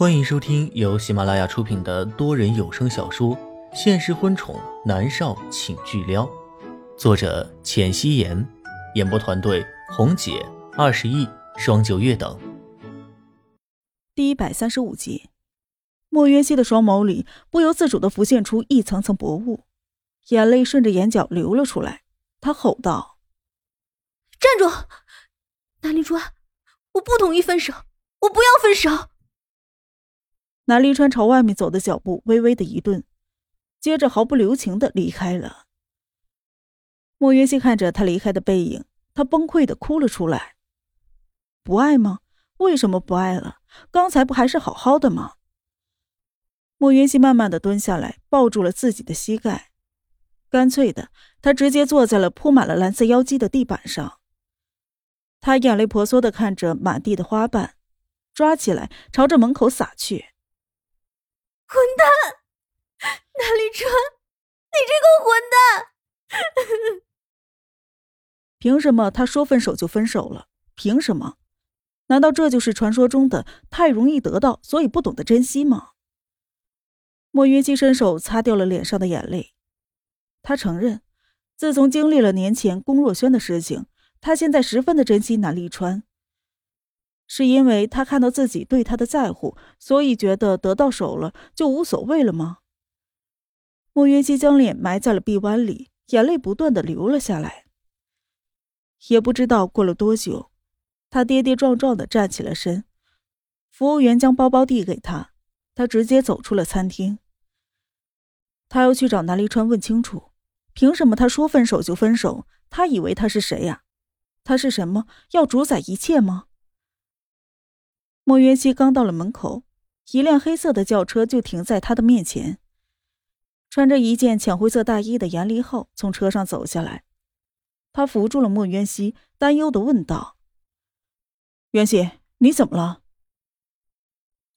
欢迎收听由喜马拉雅出品的多人有声小说《现实婚宠男少请巨撩》，作者：浅汐颜，演播团队：红姐、二十亿、双九月等。第一百三十五集，莫渊熙的双眸里不由自主的浮现出一层层薄雾，眼泪顺着眼角流了出来。他吼道：“站住！南离川，我不同意分手，我不要分手！”南离川朝外面走的脚步微微的一顿，接着毫不留情的离开了。莫云熙看着他离开的背影，他崩溃的哭了出来。不爱吗？为什么不爱了？刚才不还是好好的吗？莫云熙慢慢的蹲下来，抱住了自己的膝盖，干脆的，他直接坐在了铺满了蓝色妖姬的地板上。他眼泪婆娑的看着满地的花瓣，抓起来朝着门口撒去。混蛋，南立川，你这个混蛋！凭什么他说分手就分手了？凭什么？难道这就是传说中的太容易得到，所以不懂得珍惜吗？莫云熙伸手擦掉了脸上的眼泪，他承认，自从经历了年前龚若轩的事情，他现在十分的珍惜南立川。是因为他看到自己对他的在乎，所以觉得得到手了就无所谓了吗？莫云熙将脸埋在了臂弯里，眼泪不断的流了下来。也不知道过了多久，他跌跌撞撞的站起了身。服务员将包包递给他，他直接走出了餐厅。他要去找南离川问清楚，凭什么他说分手就分手？他以为他是谁呀？他是什么？要主宰一切吗？莫云熙刚到了门口，一辆黑色的轿车就停在他的面前。穿着一件浅灰色大衣的严离浩从车上走下来，他扶住了莫渊熙，担忧的问道：“渊熙，你怎么了？”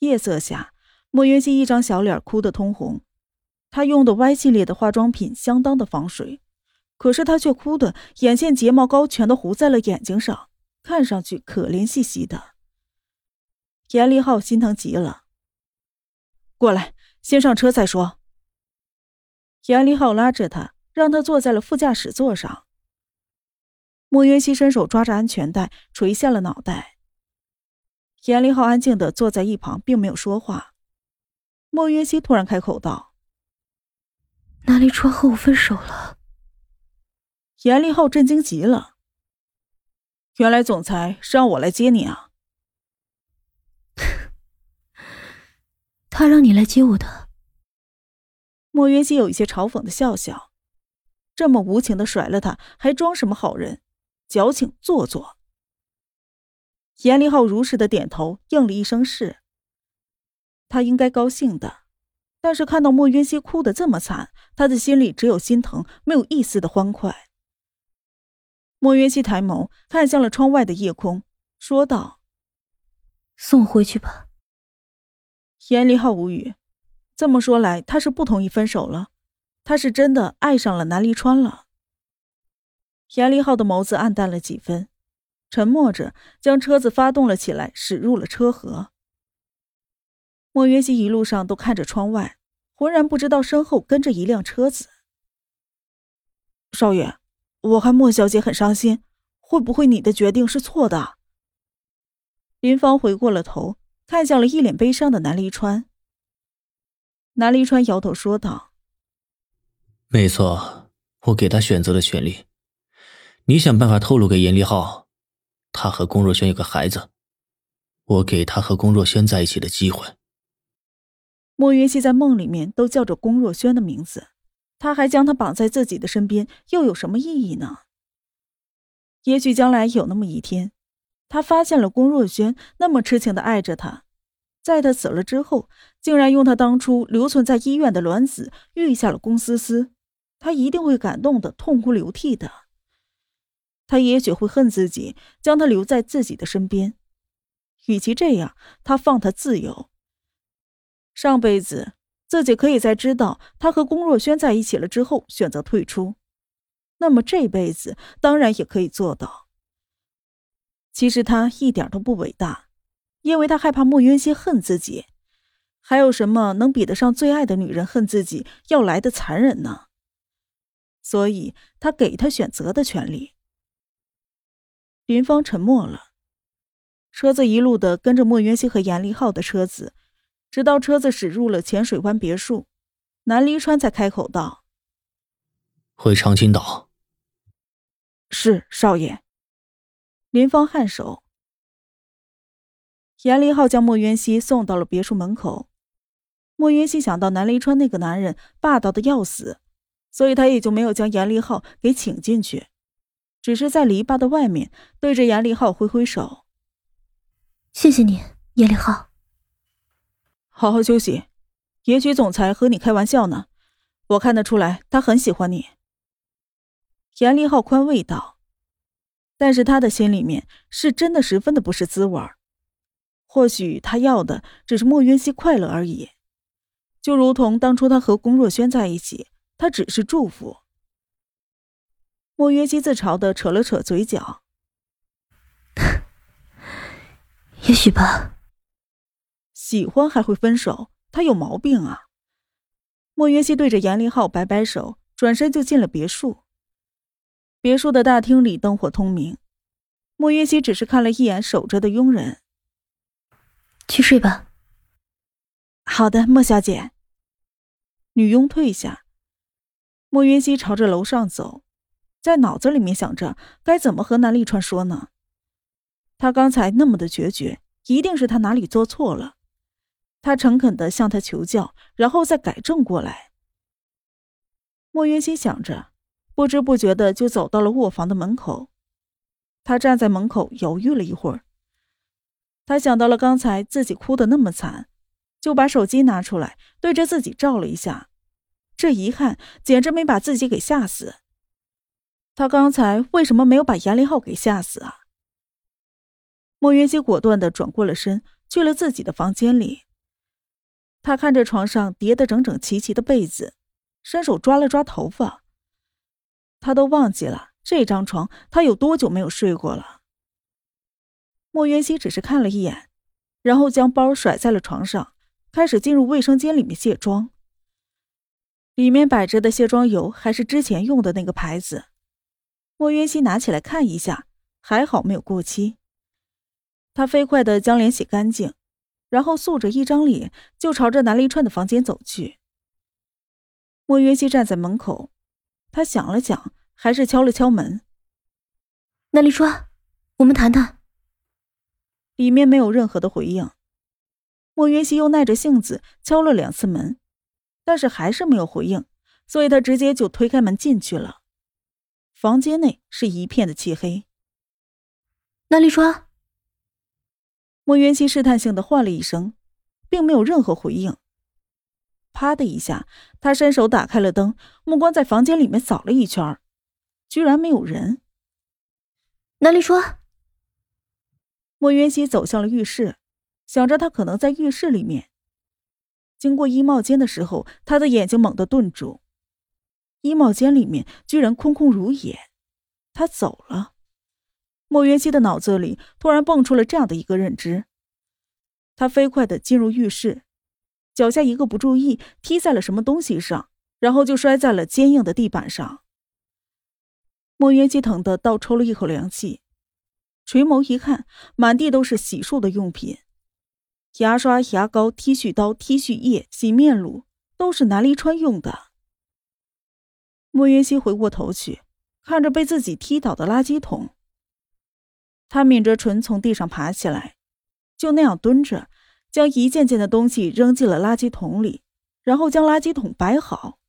夜色下，莫渊熙一张小脸哭得通红。他用的 Y 系列的化妆品相当的防水，可是他却哭的眼线、睫毛膏全都糊在了眼睛上，看上去可怜兮兮的。严立浩心疼极了。过来，先上车再说。严立浩拉着他，让他坐在了副驾驶座上。莫云熙伸手抓着安全带，垂下了脑袋。严立浩安静的坐在一旁，并没有说话。莫云熙突然开口道：“南离川和我分手了。”严立浩震惊极了。原来总裁是让我来接你啊。他让你来接我的。莫云熙有一些嘲讽的笑笑，这么无情的甩了他，还装什么好人？矫情做作。严立浩如实的点头，应了一声是。他应该高兴的，但是看到莫云熙哭得这么惨，他的心里只有心疼，没有一丝的欢快。莫云熙抬眸看向了窗外的夜空，说道：“送我回去吧。”严离浩无语，这么说来，他是不同意分手了，他是真的爱上了南离川了。严离浩的眸子暗淡了几分，沉默着将车子发动了起来，驶入了车河。莫云熙一路上都看着窗外，浑然不知道身后跟着一辆车子。少爷，我看莫小姐很伤心，会不会你的决定是错的？林芳回过了头。看向了一脸悲伤的南离川。南离川摇头说道：“没错，我给他选择的权利。你想办法透露给严立浩，他和龚若轩有个孩子，我给他和龚若轩在一起的机会。”莫云熙在梦里面都叫着龚若轩的名字，他还将他绑在自己的身边，又有什么意义呢？也许将来有那么一天。他发现了龚若轩那么痴情的爱着他，在他死了之后，竟然用他当初留存在医院的卵子育下了龚思思，他一定会感动的痛哭流涕的。他也许会恨自己将他留在自己的身边，与其这样，他放他自由。上辈子自己可以在知道他和龚若轩在一起了之后选择退出，那么这辈子当然也可以做到。其实他一点都不伟大，因为他害怕莫云熙恨自己，还有什么能比得上最爱的女人恨自己要来的残忍呢？所以他给他选择的权利。林芳沉默了，车子一路的跟着莫云熙和严立浩的车子，直到车子驶入了浅水湾别墅，南离川才开口道：“回长青岛。”是少爷。林芳颔首。严立浩将莫渊熙送到了别墅门口。莫渊熙想到南离川那个男人霸道的要死，所以他也就没有将严立浩给请进去，只是在篱笆的外面对着严立浩挥挥手：“谢谢你，严立浩。好好休息。也许总裁和你开玩笑呢，我看得出来他很喜欢你。”严立浩宽慰道，但是他的心里面是真的十分的不是滋味儿。或许他要的只是莫云熙快乐而已，就如同当初他和龚若轩在一起，他只是祝福。莫云熙自嘲的扯了扯嘴角，也许吧。喜欢还会分手？他有毛病啊！莫云熙对着严立浩摆摆手，转身就进了别墅。别墅的大厅里灯火通明，莫云熙只是看了一眼守着的佣人，去睡吧。好的，莫小姐。女佣退下，莫云熙朝着楼上走，在脑子里面想着该怎么和南立川说呢？他刚才那么的决绝，一定是他哪里做错了。他诚恳的向他求教，然后再改正过来。莫云熙想着。不知不觉的就走到了卧房的门口，他站在门口犹豫了一会儿。他想到了刚才自己哭的那么惨，就把手机拿出来对着自己照了一下，这一看简直没把自己给吓死。他刚才为什么没有把严林浩给吓死啊？莫云熙果断的转过了身，去了自己的房间里。他看着床上叠得整整齐齐的被子，伸手抓了抓头发。他都忘记了这张床，他有多久没有睡过了？莫元熙只是看了一眼，然后将包甩在了床上，开始进入卫生间里面卸妆。里面摆着的卸妆油还是之前用的那个牌子。莫元熙拿起来看一下，还好没有过期。他飞快的将脸洗干净，然后素着一张脸就朝着南离川的房间走去。莫元熙站在门口。他想了想，还是敲了敲门。那丽川，我们谈谈。里面没有任何的回应。莫云熙又耐着性子敲了两次门，但是还是没有回应，所以他直接就推开门进去了。房间内是一片的漆黑。那丽川，莫云熙试探性的唤了一声，并没有任何回应。啪的一下，他伸手打开了灯，目光在房间里面扫了一圈，居然没有人。南离川，莫渊熙走向了浴室，想着他可能在浴室里面。经过衣帽间的时候，他的眼睛猛地顿住，衣帽间里面居然空空如也。他走了。莫渊熙的脑子里突然蹦出了这样的一个认知，他飞快的进入浴室。脚下一个不注意，踢在了什么东西上，然后就摔在了坚硬的地板上。莫渊熙疼得倒抽了一口凉气，垂眸一看，满地都是洗漱的用品，牙刷、牙膏、剃须刀、剃须液、洗面乳，都是南离川用的。莫渊熙回过头去，看着被自己踢倒的垃圾桶，他抿着唇从地上爬起来，就那样蹲着。将一件件的东西扔进了垃圾桶里，然后将垃圾桶摆好。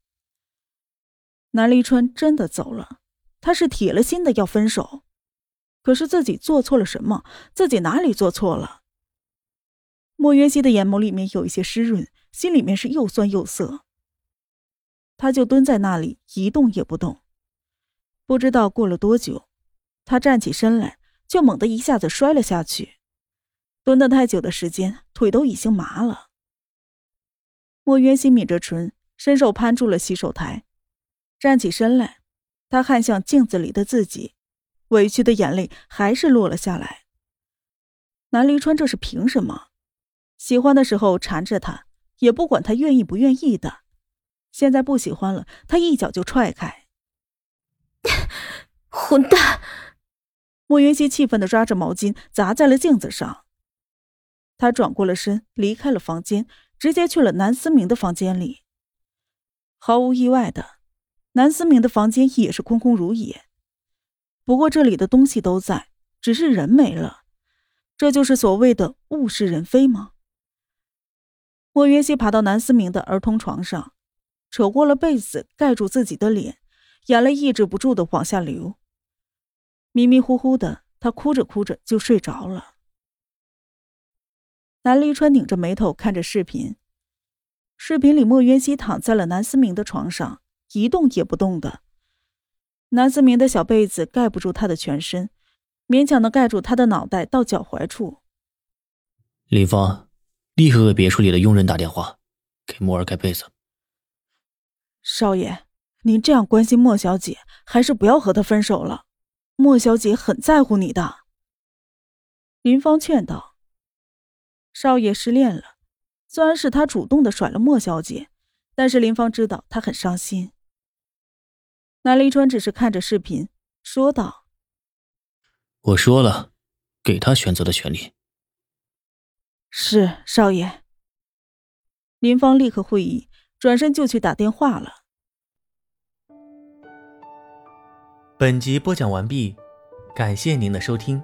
南离川真的走了，他是铁了心的要分手，可是自己做错了什么？自己哪里做错了？莫渊熙的眼眸里面有一些湿润，心里面是又酸又涩。他就蹲在那里一动也不动。不知道过了多久，他站起身来，就猛地一下子摔了下去。蹲得太久的时间，腿都已经麻了。莫渊熙抿着唇，伸手攀住了洗手台，站起身来，他看向镜子里的自己，委屈的眼泪还是落了下来。南离川这是凭什么？喜欢的时候缠着他，也不管他愿意不愿意的。现在不喜欢了，他一脚就踹开。混蛋！莫云溪气愤的抓着毛巾砸在了镜子上。他转过了身，离开了房间，直接去了南思明的房间里。毫无意外的，南思明的房间也是空空如也。不过这里的东西都在，只是人没了。这就是所谓的物是人非吗？莫云熙爬到南思明的儿童床上，扯过了被子盖住自己的脸，眼泪抑制不住的往下流。迷迷糊糊的，他哭着哭着就睡着了。南离川拧着眉头看着视频，视频里莫渊熙躺在了南思明的床上，一动也不动的。南思明的小被子盖不住他的全身，勉强的盖住他的脑袋到脚踝处。林芳，立刻给别墅里的佣人打电话，给莫儿盖被子。少爷，您这样关心莫小姐，还是不要和她分手了。莫小姐很在乎你的，林芳劝道。少爷失恋了，虽然是他主动的甩了莫小姐，但是林芳知道他很伤心。南离川只是看着视频，说道：“我说了，给他选择的权利。”是少爷。林芳立刻会意，转身就去打电话了。本集播讲完毕，感谢您的收听。